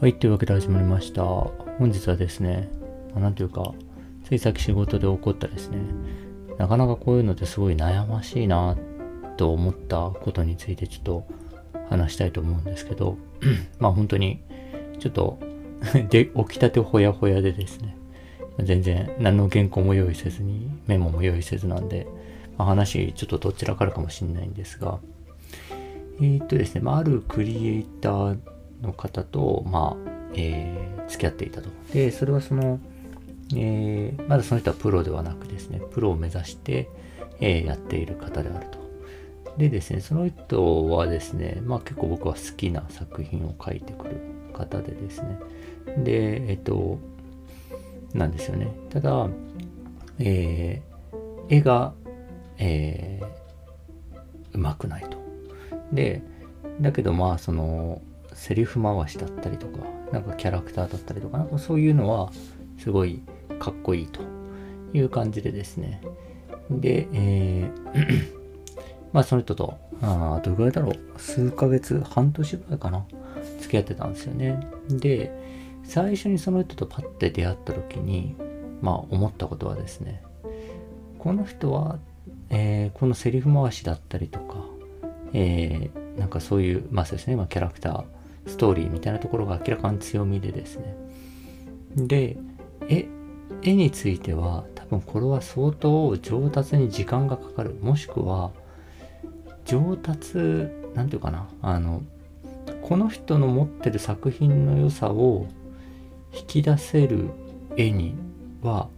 はい、というわけで始まりました。本日はですね、ま、なんというか、ついさっき仕事で起こったですね、なかなかこういうのってすごい悩ましいなと思ったことについてちょっと話したいと思うんですけど、まあ本当にちょっと で、起きたてほやほやでですね、全然何の原稿も用意せずに、メモも用意せずなんで、まあ、話ちょっとどちらからかもしれないんですが、えー、っとですね、まあ、あるクリエイターの方と、まあ、えー、付き合っていたと。で、それはその、えー、まだその人はプロではなくですね、プロを目指して、えー、やっている方であると。でですね、その人はですね、まあ結構僕は好きな作品を描いてくる方でですね、で、えっと、なんですよね。ただ、えー、絵が、えー、うまくないと。で、だけどまあその、セリフ回しだったりとか、なんかキャラクターだったりとか、なんかそういうのはすごいかっこいいという感じでですね。で、えー まあその人と、あどれぐらいだろう、数ヶ月、半年ぐらいかな、付き合ってたんですよね。で、最初にその人とパッて出会った時に、まあ思ったことはですね、この人は、えー、このセリフ回しだったりとか、えー、なんかそういう、まあそうですね、まあ、キャラクター、ストーリーみたいなところが明らかに強みでですね。で、絵、絵については多分これは相当上達に時間がかかる。もしくは、上達、なんていうかな、あの、この人の持ってる作品の良さを引き出せる絵には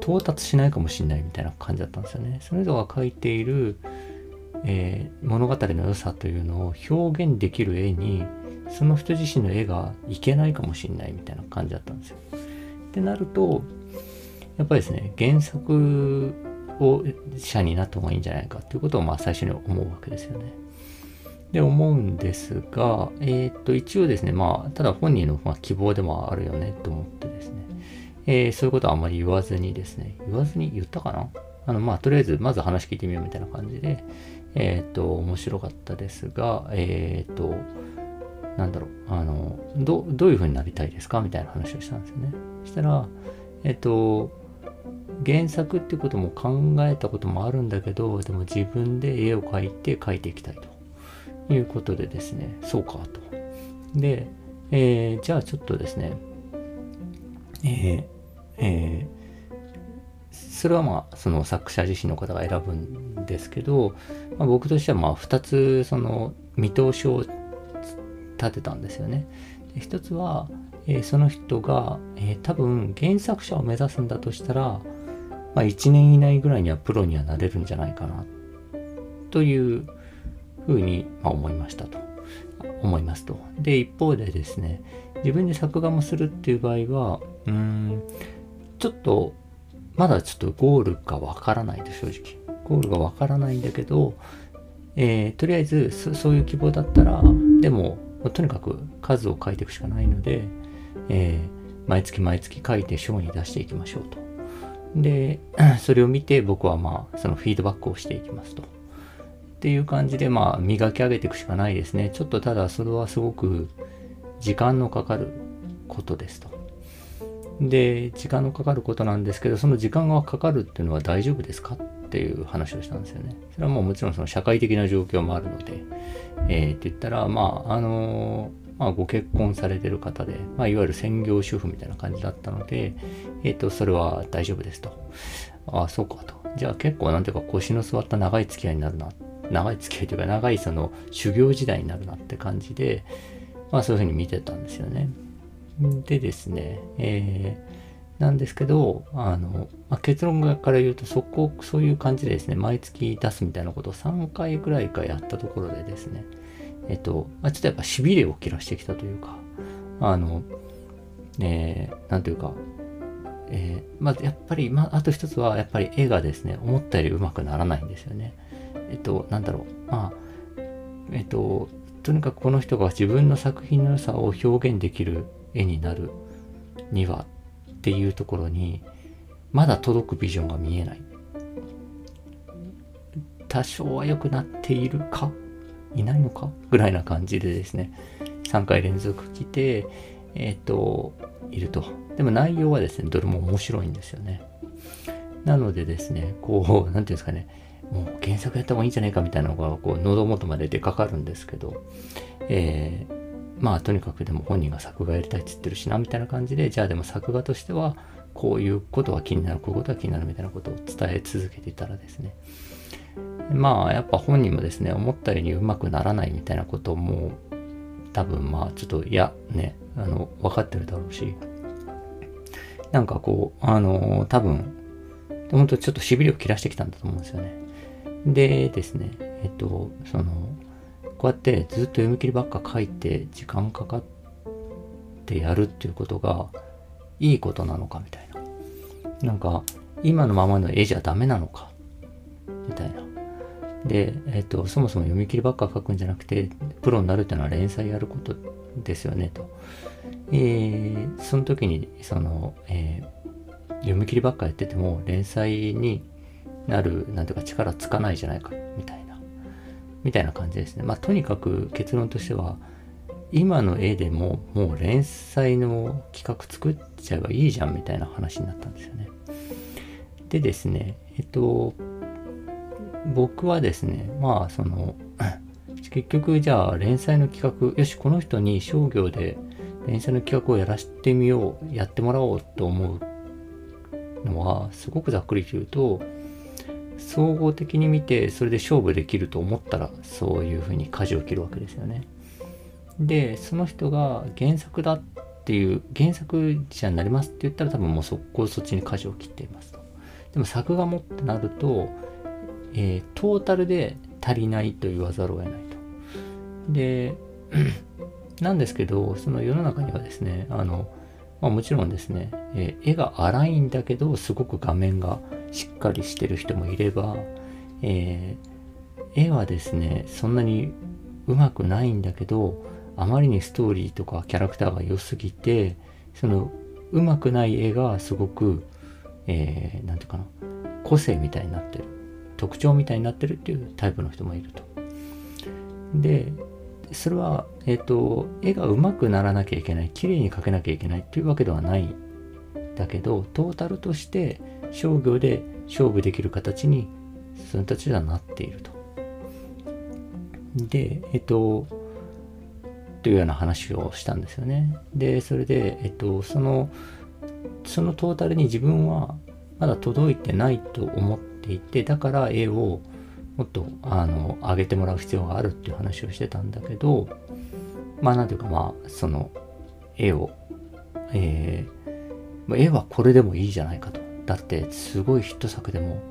到達しないかもしれないみたいな感じだったんですよね。その人が描いている、えー、物語の良さというのを表現できる絵にその人自身の絵がいけないかもしれないみたいな感じだったんですよ。ってなると、やっぱりですね、原作を者になった方がいいんじゃないかっていうことをまあ最初に思うわけですよね。で、思うんですが、えっ、と、一応ですね、まあ、ただ本人のま希望でもあるよねと思ってですね、えー、そういうことはあんまり言わずにですね、言わずに言ったかな？あの、まあ、とりあえず、まず話聞いてみようみたいな感じで、えっ、と、面白かったですが、えっ、と、なんだろう、あの、どどういう風になりたいですかみたいな話をしたんですよね。そしたら、えっと、原作ってことも考えたこともあるんだけど、でも自分で絵を描いて描いていきたいということでですね、そうかと。で、えー、じゃあちょっとですね、えー、えー、それはまあ、その作者自身の方が選ぶんですけど、まあ、僕としてはまあ、二つ、その、見通しを立てたんですよね。で一つは、えー、その人が、えー、多分原作者を目指すんだとしたら、まあ、1年以内ぐらいにはプロにはなれるんじゃないかなというふうに、まあ、思いましたと。思いますと。で、一方でですね、自分で作画もするっていう場合は、うん、ちょっと、まだちょっとゴールがわからないと正直。ゴールがわからないんだけど、えー、とりあえずそういう希望だったら、でもとにかく数を書いていくしかないので、えー、毎月毎月書いて賞に出していきましょうと。で、それを見て僕はまあ、そのフィードバックをしていきますと。っていう感じで、まあ、磨き上げていくしかないですね。ちょっとただ、それはすごく時間のかかることですと。で、時間のかかることなんですけど、その時間がかかるっていうのは大丈夫ですかっていう話をしたんですよね。それはもうもちろんその社会的な状況もあるので、えー、って言ったら、まあ、あの、まあ、ご結婚されてる方で、まあ、いわゆる専業主婦みたいな感じだったので、えっ、ー、と、それは大丈夫ですと。ああ、そうかと。じゃあ結構なんていうか腰の座った長い付き合いになるな。長い付き合いというか長いその修行時代になるなって感じで、まあそういうふうに見てたんですよね。でですね、えー、なんですけど、あの、まあ、結論から言うと、そこ、そういう感じでですね、毎月出すみたいなことを3回くらいかやったところでですね、えっと、まあ、ちょっとやっぱ痺れを切らしてきたというか、あの、えー、なんというか、えー、まずやっぱり、まあ、あと一つは、やっぱり絵がですね、思ったより上手くならないんですよね。えっと、なんだろう、まあ、えっと、とにかくこの人が自分の作品の良さを表現できる絵になるにはっていうところに、まだ届くビジョンが見えない。多少は良くなっているか？いないのか？ぐらいな感じでですね、3回連続来て、えっ、と、いると。でも内容はですね、どれも面白いんですよね。なのでですね、こう、なんていうんですかね、もう原作やった方がいいんじゃないかみたいなのが、こう、喉元まで出かかるんですけど、えー、まあとにかくでも本人が作画やりたいって言ってるしなみたいな感じでじゃあでも作画としてはこういうことが気になるこういうことが気になるみたいなことを伝え続けていたらですね。まあやっぱ本人もですね思ったようにうまくならないみたいなことも多分まあちょっといやねあの分かってるだろうし。なんかこうあの多分本当ちょっとしびれを切らしてきたんだと思うんですよね。でですねえっとそのこうやってずっと読み切りばっか書いて時間かかってやるっていうことがいいことなのかみたいな。なんか今のままの絵じゃダメなのかみたいな。で、えっ、と、そもそも読み切りばっか書くんじゃなくて、プロになるっていうのは連載やることですよねと。えー、その時に、その、えー、読み切りばっかやってても連載になる、なんていうか力つかないじゃないか、みたいな。みたいな感じですね。まあ、とにかく結論としては、今の絵でももう連載の企画作っちゃえばいいじゃんみたいな話になったんですよね。でですね、えっと、僕はですね、まあその、結局じゃあ連載の企画、よし、この人に商業で連載の企画をやらせてみよう、やってもらおうと思うのは、すごくざっくりと言うと、総合的に見てそれで勝負できると思ったらそういうふうに舵を切るわけですよね。でその人が原作だっていう原作者になりますって言ったら多分もう速攻そっちに舵を切っていますと。でも作画もってなると、えー、トータルで足りないと言わざるを得ないと。で なんですけどその世の中にはですねあの、まあ、もちろんですね、えー、絵が荒いんだけどすごく画面がしっかりしてる人もいれば、えー、絵はですね、そんなにうまくないんだけど、あまりにストーリーとかキャラクターが良すぎて、そのうまくない絵がすごく、えー、ていうかな、個性みたいになってる。特徴みたいになってるっていうタイプの人もいると。で、それは、え、ー、と、絵が上手くならなきゃいけない、綺麗に描けなきゃいけないっていうわけではないだけど、トータルとして商業で勝負できる形にその人たちはなっていると。で、えっと、というような話をしたんですよね。で、それで、えっと、その、そのトータルに自分はまだ届いてないと思っていて、だから絵をもっと、あの、上げてもらう必要があるっていう話をしてたんだけど、まあ、なんていうか、まあ、その、絵を、えー、絵はこれでもいいじゃないかと。だってすごいヒット作でも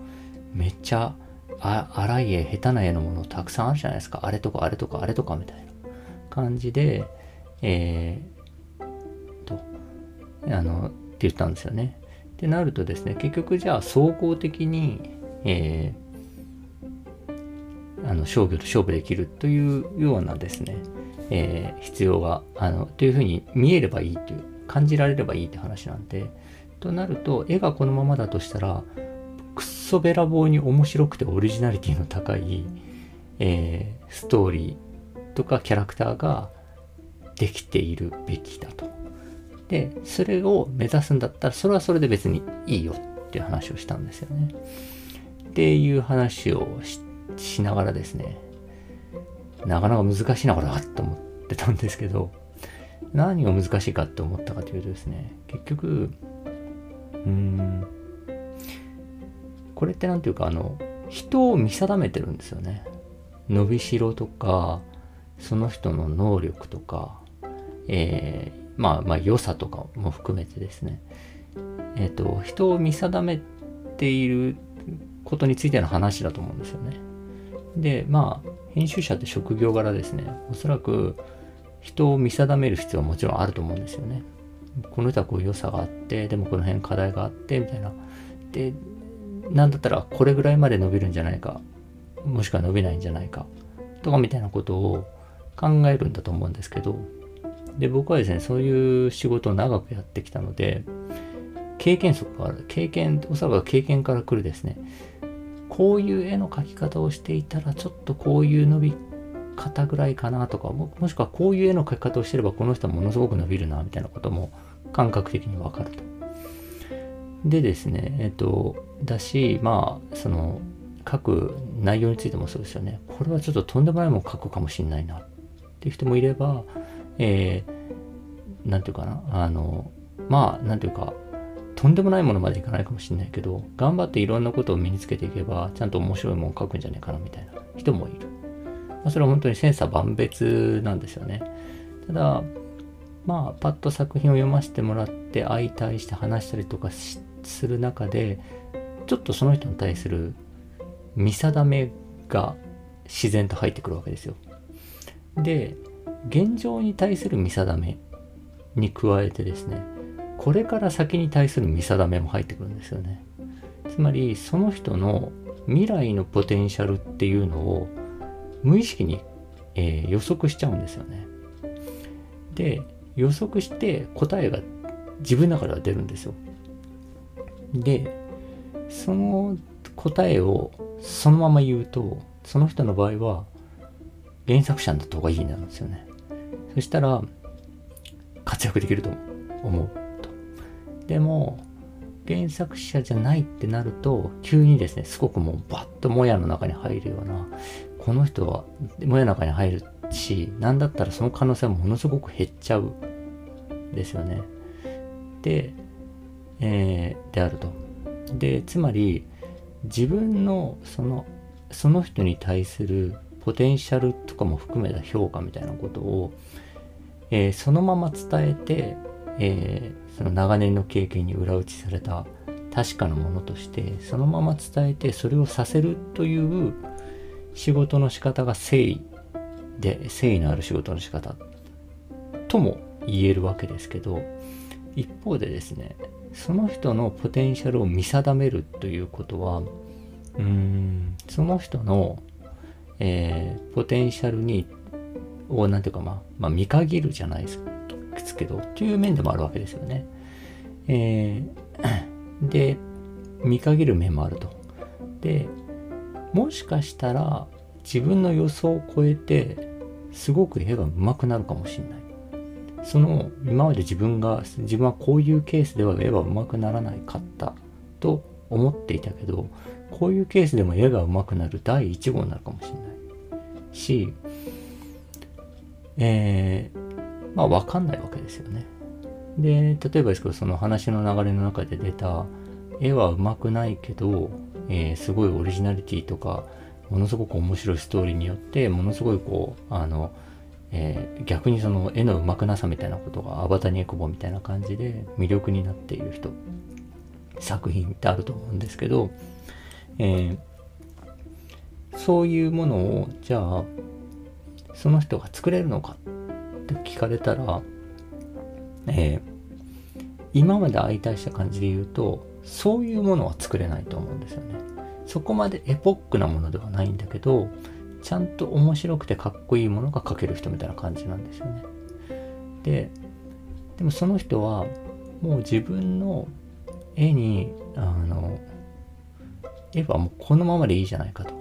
めっちゃ荒い絵下手な絵のものたくさんあるじゃないですか。あれとかあれとかあれとかみたいな感じでえー、とあのって言ったんですよね。ってなるとですね結局じゃあ総合的にえー、あの商業と勝負できるというようなですね、えー、必要があのというふうに見えればいいという感じられればいいって話なんでとなると、絵がこのままだとしたら、くっそべらぼうに面白くてオリジナリティの高い、えー、ストーリーとかキャラクターができているべきだと。で、それを目指すんだったら、それはそれで別にいいよっていう話をしたんですよね。っていう話をしながらですね、なかなか難しいな、これは、と思ってたんですけど、何が難しいかって思ったかというとですね、結局、うん。これって何ていうか、あの、人を見定めてるんですよね。伸びしろとか、その人の能力とか、えー、まあ、まあ、良さとかも含めてですね。えっ、ー、と、人を見定めていることについての話だと思うんですよね。で、まあ、編集者って職業柄ですね、おそらく人を見定める必要はもちろんあると思うんですよね。この人はこういう良さがあって、でもこの辺課題があって、みたいな。で、なんだったらこれぐらいまで伸びるんじゃないか、もしくは伸びないんじゃないか、とかみたいなことを考えるんだと思うんですけど、で、僕はですね、そういう仕事を長くやってきたので、経験則がある。経験、おそらく経験から来るですね。こういう絵の描き方をしていたら、ちょっとこういう伸び方ぐらいかなとかももしくはこういう絵の描き方をしてればこの人はものすごく伸びるなみたいなことも感覚的にわかると。でですねえっとだしまあその書く内容についてもそうですよねこれはちょっととんでもないもの書くかもしんないなっていう人もいればえー、ていうかなあのまあなんていうかとんでもないものまでいかないかもしれないけど、頑張っていろんなことを身につけていけば、ちゃんと面白いものを書くんじゃないかなみたいな人もいる。まあ、それは本当に千差万別なんですよね。ただ、まあ、パッと作品を読ませてもらって、相対して話したりとかする中で、ちょっとその人に対する見定めが自然と入ってくるわけですよ。で、現状に対する見定めに加えてですね、これから先に対する見定めも入ってくるんですよね。つまりその人の未来のポテンシャルっていうのを無意識に、えー、予測しちゃうんですよね。で予測して答えが自分の中では出るんですよ。でその答えをそのまま言うとその人の場合は原作者になった方がいいなんですよね。そしたら活躍できると思うと。でも原作者じゃないってなると急にですねすごくもうバッともやの中に入るようなこの人はもやの中に入るし何だったらその可能性はものすごく減っちゃうですよね。で、えー、であると。でつまり自分のそのその人に対するポテンシャルとかも含めた評価みたいなことを、えー、そのまま伝えて、えー、その長年の経験に裏打ちされた確かなものとしてそのまま伝えてそれをさせるという仕事の仕方が誠意で誠意のある仕事の仕方とも言えるわけですけど一方でですねその人のポテンシャルを見定めるということはうーんその人の、えー、ポテンシャルにを何ていうかまあ、まあ、見限るじゃないですけど、という面でもあるわけですよね。えー、で、見限る面もあると。で、もしかしたら自分の予想を超えて、すごく絵が上手くなるかもしれない。その、今まで自分が、自分はこういうケースでは絵は上手くならないかったと思っていたけど、こういうケースでも絵が上手くなる第1号になるかもしれない。し、えー、まあ分かんないわけですよね。で、例えばですけど、その話の流れの中で出た、絵は上手くないけど、えー、すごいオリジナリティとか、ものすごく面白いストーリーによって、ものすごいこう、あの、えー、逆にその絵の上手くなさみたいなことがアバタニエコボみたいな感じで魅力になっている人、作品ってあると思うんですけど、えー、そういうものを、じゃあ、その人が作れるのかって聞かれたら、えー、今まで相対した感じで言うと、そういうものは作れないと思うんですよね。そこまでエポックなものではないんだけど、ちゃんと面白くてかっこいいものが描ける人みたいな感じなんですよね。で、でもその人はもう自分の絵に、あの、絵はもうこのままでいいじゃないかと。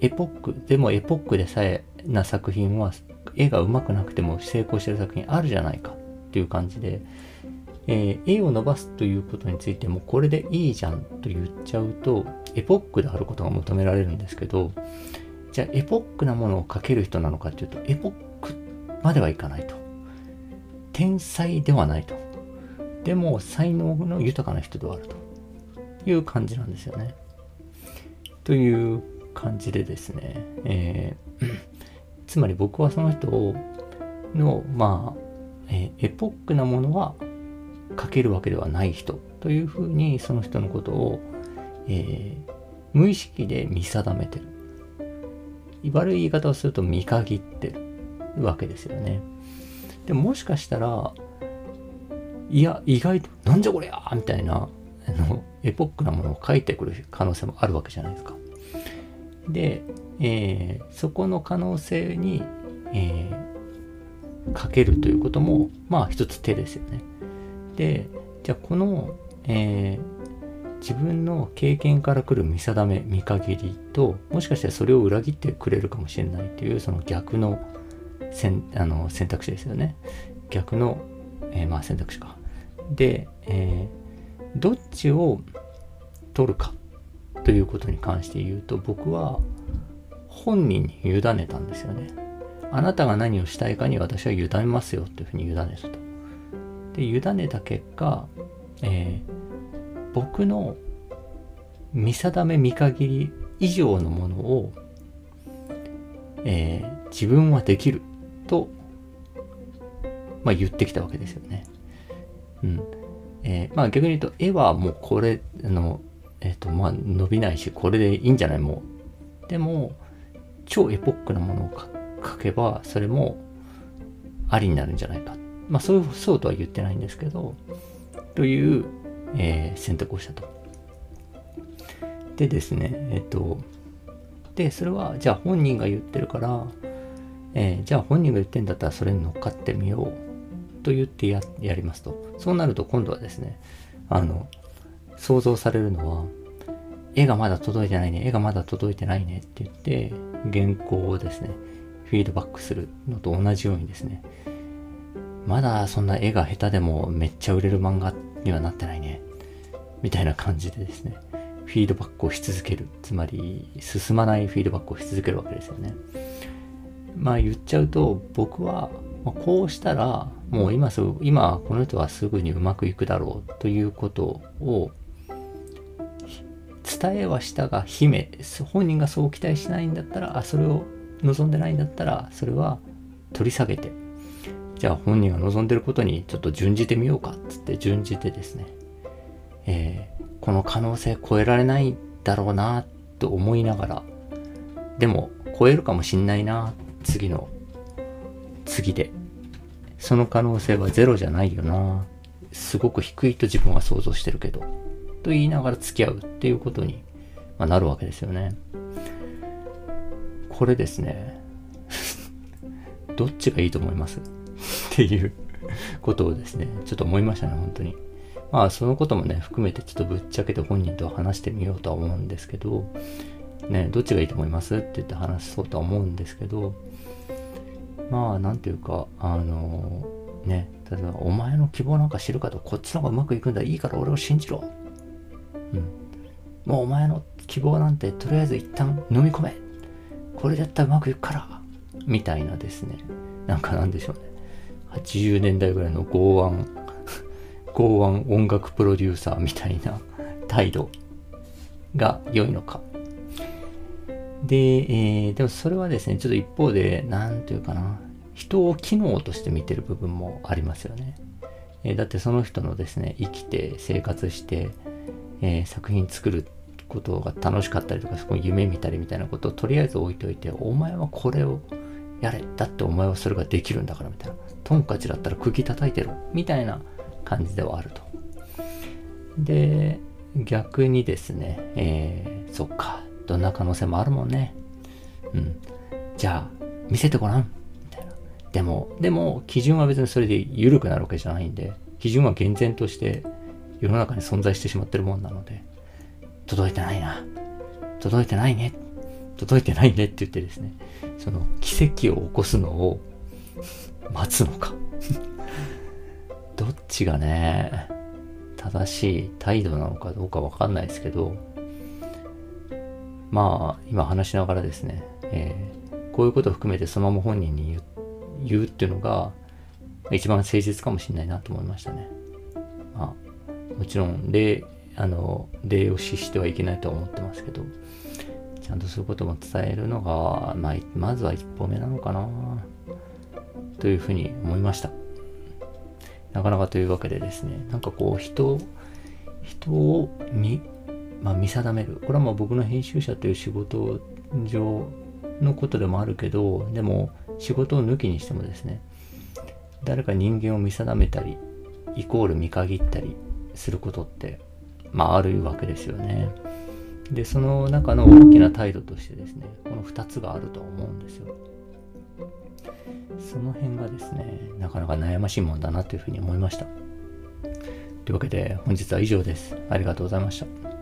エポック、でもエポックでさえな作品は絵が上手くなくても成功してる作品あるじゃないかっていう感じで、えー、絵を伸ばすということについてもこれでいいじゃんと言っちゃうとエポックであることが求められるんですけどじゃあエポックなものを描ける人なのかっていうとエポックまではいかないと。天才ではないと。でも才能の豊かな人ではあると。いう感じなんですよね。という感じでですね、えーつまり僕はその人をの、まあ、えー、エポックなものは書けるわけではない人というふうにその人のことを、えー、無意識で見定めてる。悪い言い方をすると見限ってるわけですよね。でもしかしたら、いや、意外と、なんじゃこりゃみたいな、あの、エポックなものを書いてくる可能性もあるわけじゃないですか。で、えー、そこの可能性に、えー、かけるということも、まあ一つ手ですよね。で、じゃあこの、えー、自分の経験から来る見定め見限りともしかしたらそれを裏切ってくれるかもしれないというその逆の選あの選択肢ですよね。逆の、えー、まあ選択肢か。で、えー、どっちを取るかということに関して言うと僕は本人に委ねたんですよね。あなたが何をしたいかに私は委ねますよというふうに委ねたと。で委ねた結果、えー、僕の見定め見限り以上のものを、えー、自分はできると、まあ、言ってきたわけですよね。うんえー、まあ逆に言うと絵はもうこれあの、え、ー、とまあ伸びないしこれでいいんじゃない？もう。でも超エポックなものを描けばそれもありになるんじゃないかまあそういうそうとは言ってないんですけど、という、えー、選択をしたと。でですね、えっと、で、それは、じゃあ本人が言ってるから、えー、じゃあ本人が言ってんだったらそれに乗っかってみようと言ってややりますと。そうなると今度はですね、あの、想像されるのは、絵がまだ届いてないね、絵がまだ届いてないねって言って、原稿をですね、フィードバックするのと同じようにですね、まだそんな絵が下手でもめっちゃ売れる漫画にはなってないね。みたいな感じでですね、フィードバックをし続ける。つまり、進まないフィードバックをし続けるわけですよね。まあ言っちゃうと、僕は、こうしたら、もう今すぐ、今この人はすぐにうまくいくだろうということを、伝えはしたが、秘め、本人がそう期待しないんだったら、あ、それを望んでないんだったら、それは取り下げて、じゃあ本人が望んでることにちょっと準じてみようかっつって準じてですね、えー、この可能性超えられないだろうなと思いながら、でも超えるかもしんないな、次の、次で。その可能性はゼロじゃないよな。すごく低いと自分は想像してるけど。と言いながら付き合うっていうことに、まあ、なるわけですよね。これですね。どっちがいいと思います？っていうことをですね、ちょっと思いましたね、本当に。まあ、そのこともね、含めてちょっとぶっちゃけて本人と話してみようとは思うんですけど、ね、どっちがいいと思います？って言って話そうとは思うんですけど、まあ、なんていうか、あのね、例えば、お前の希望なんか知るかと、こっちの方がうまくいくんだ、いいから俺を信じろ。うん。もうお前の希望なんて、とりあえず一旦飲み込め。これだったらうまくいくから。みたいなですね。なんかなんでしょうね。80年代ぐらいの剛腕、剛腕音楽プロデューサーみたいな態度が良いのか。で、えー、でもそれはですね、ちょっと一方で、なんというかな、人を機能として見てる部分もありますよね。えー、だってその人のですね、生きて生活して、えー、作品作ることが楽しかったりとか、そこに夢見たりみたいなことをとりあえず置いといて、お前はこれをやれ。だってお前はそれができるんだからみたいな。トンカチだったら釘叩いてろ。みたいな感じではあると。で、逆にですね、えー、そっか。どんな可能性もあるもんね。うん。じゃあ、見せてごらん。みたいな。でも、でも、基準は別にそれで緩くなるわけじゃないんで、基準は厳然として世の中に存在してしまってるもんなので、届いてないな。届いてないね。届いてないねって言ってですね、その奇跡を起こすのを待つのか どっちがね、正しい態度なのかどうかわかんないですけど、まあ、今話しながらですね、えー、こういうことを含めてそのまま本人に言うっていうのが、一番誠実かもしれないなと思いましたね。まあ、もちろん、礼、あの、礼を死してはいけないとは思ってますけど、ちゃんとそういうことも伝えるのが、まあ、まずは一歩目なのかなというふうに思いました。なかなかというわけでですね、なんかこう人、人を見、まあ、見定める。これはまあ僕の編集者という仕事上のことでもあるけど、でも仕事を抜きにしてもですね、誰か人間を見定めたり、イコール見限ったりすることって、まああるわけですよね。で、その中の大きな態度としてですね、この2つがあると思うんですよ。その辺がですね、なかなか悩ましいもんだなというふうに思いました。というわけで本日は以上です。ありがとうございました。